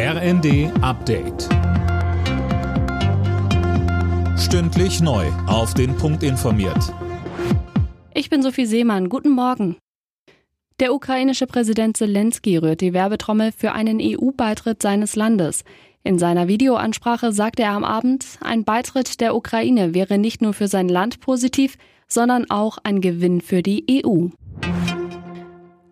RND Update. Stündlich neu. Auf den Punkt informiert. Ich bin Sophie Seemann. Guten Morgen. Der ukrainische Präsident Zelensky rührt die Werbetrommel für einen EU-Beitritt seines Landes. In seiner Videoansprache sagte er am Abend, ein Beitritt der Ukraine wäre nicht nur für sein Land positiv, sondern auch ein Gewinn für die EU.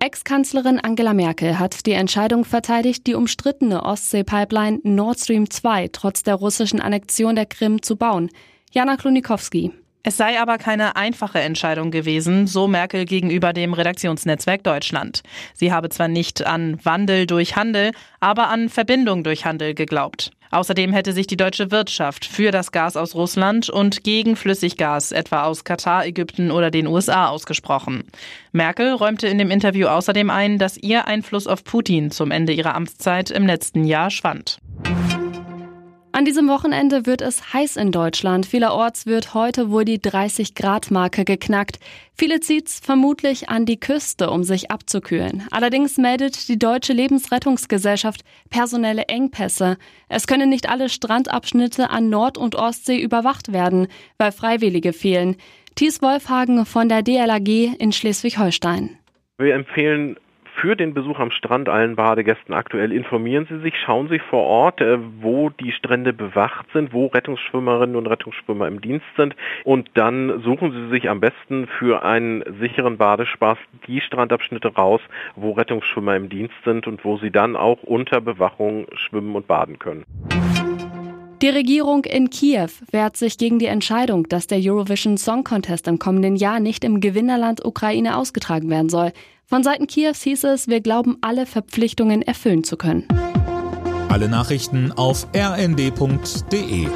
Ex-Kanzlerin Angela Merkel hat die Entscheidung verteidigt, die umstrittene Ostsee-Pipeline Nord Stream 2 trotz der russischen Annexion der Krim zu bauen. Jana Klonikowski. Es sei aber keine einfache Entscheidung gewesen, so Merkel gegenüber dem Redaktionsnetzwerk Deutschland. Sie habe zwar nicht an Wandel durch Handel, aber an Verbindung durch Handel geglaubt. Außerdem hätte sich die deutsche Wirtschaft für das Gas aus Russland und gegen Flüssiggas etwa aus Katar, Ägypten oder den USA ausgesprochen. Merkel räumte in dem Interview außerdem ein, dass ihr Einfluss auf Putin zum Ende ihrer Amtszeit im letzten Jahr schwand. An diesem Wochenende wird es heiß in Deutschland. Vielerorts wird heute wohl die 30-Grad-Marke geknackt. Viele zieht's vermutlich an die Küste, um sich abzukühlen. Allerdings meldet die Deutsche Lebensrettungsgesellschaft personelle Engpässe. Es können nicht alle Strandabschnitte an Nord- und Ostsee überwacht werden, weil Freiwillige fehlen. Thies Wolfhagen von der DLAG in Schleswig-Holstein. Wir empfehlen für den Besuch am Strand allen Badegästen aktuell. Informieren Sie sich, schauen Sie vor Ort, äh, wo die Strände bewacht sind, wo Rettungsschwimmerinnen und Rettungsschwimmer im Dienst sind und dann suchen Sie sich am besten für einen sicheren Badespaß die Strandabschnitte raus, wo Rettungsschwimmer im Dienst sind und wo Sie dann auch unter Bewachung schwimmen und baden können. Die Regierung in Kiew wehrt sich gegen die Entscheidung, dass der Eurovision Song Contest im kommenden Jahr nicht im Gewinnerland Ukraine ausgetragen werden soll. Von Seiten Kiews hieß es, wir glauben, alle Verpflichtungen erfüllen zu können. Alle Nachrichten auf rnd.de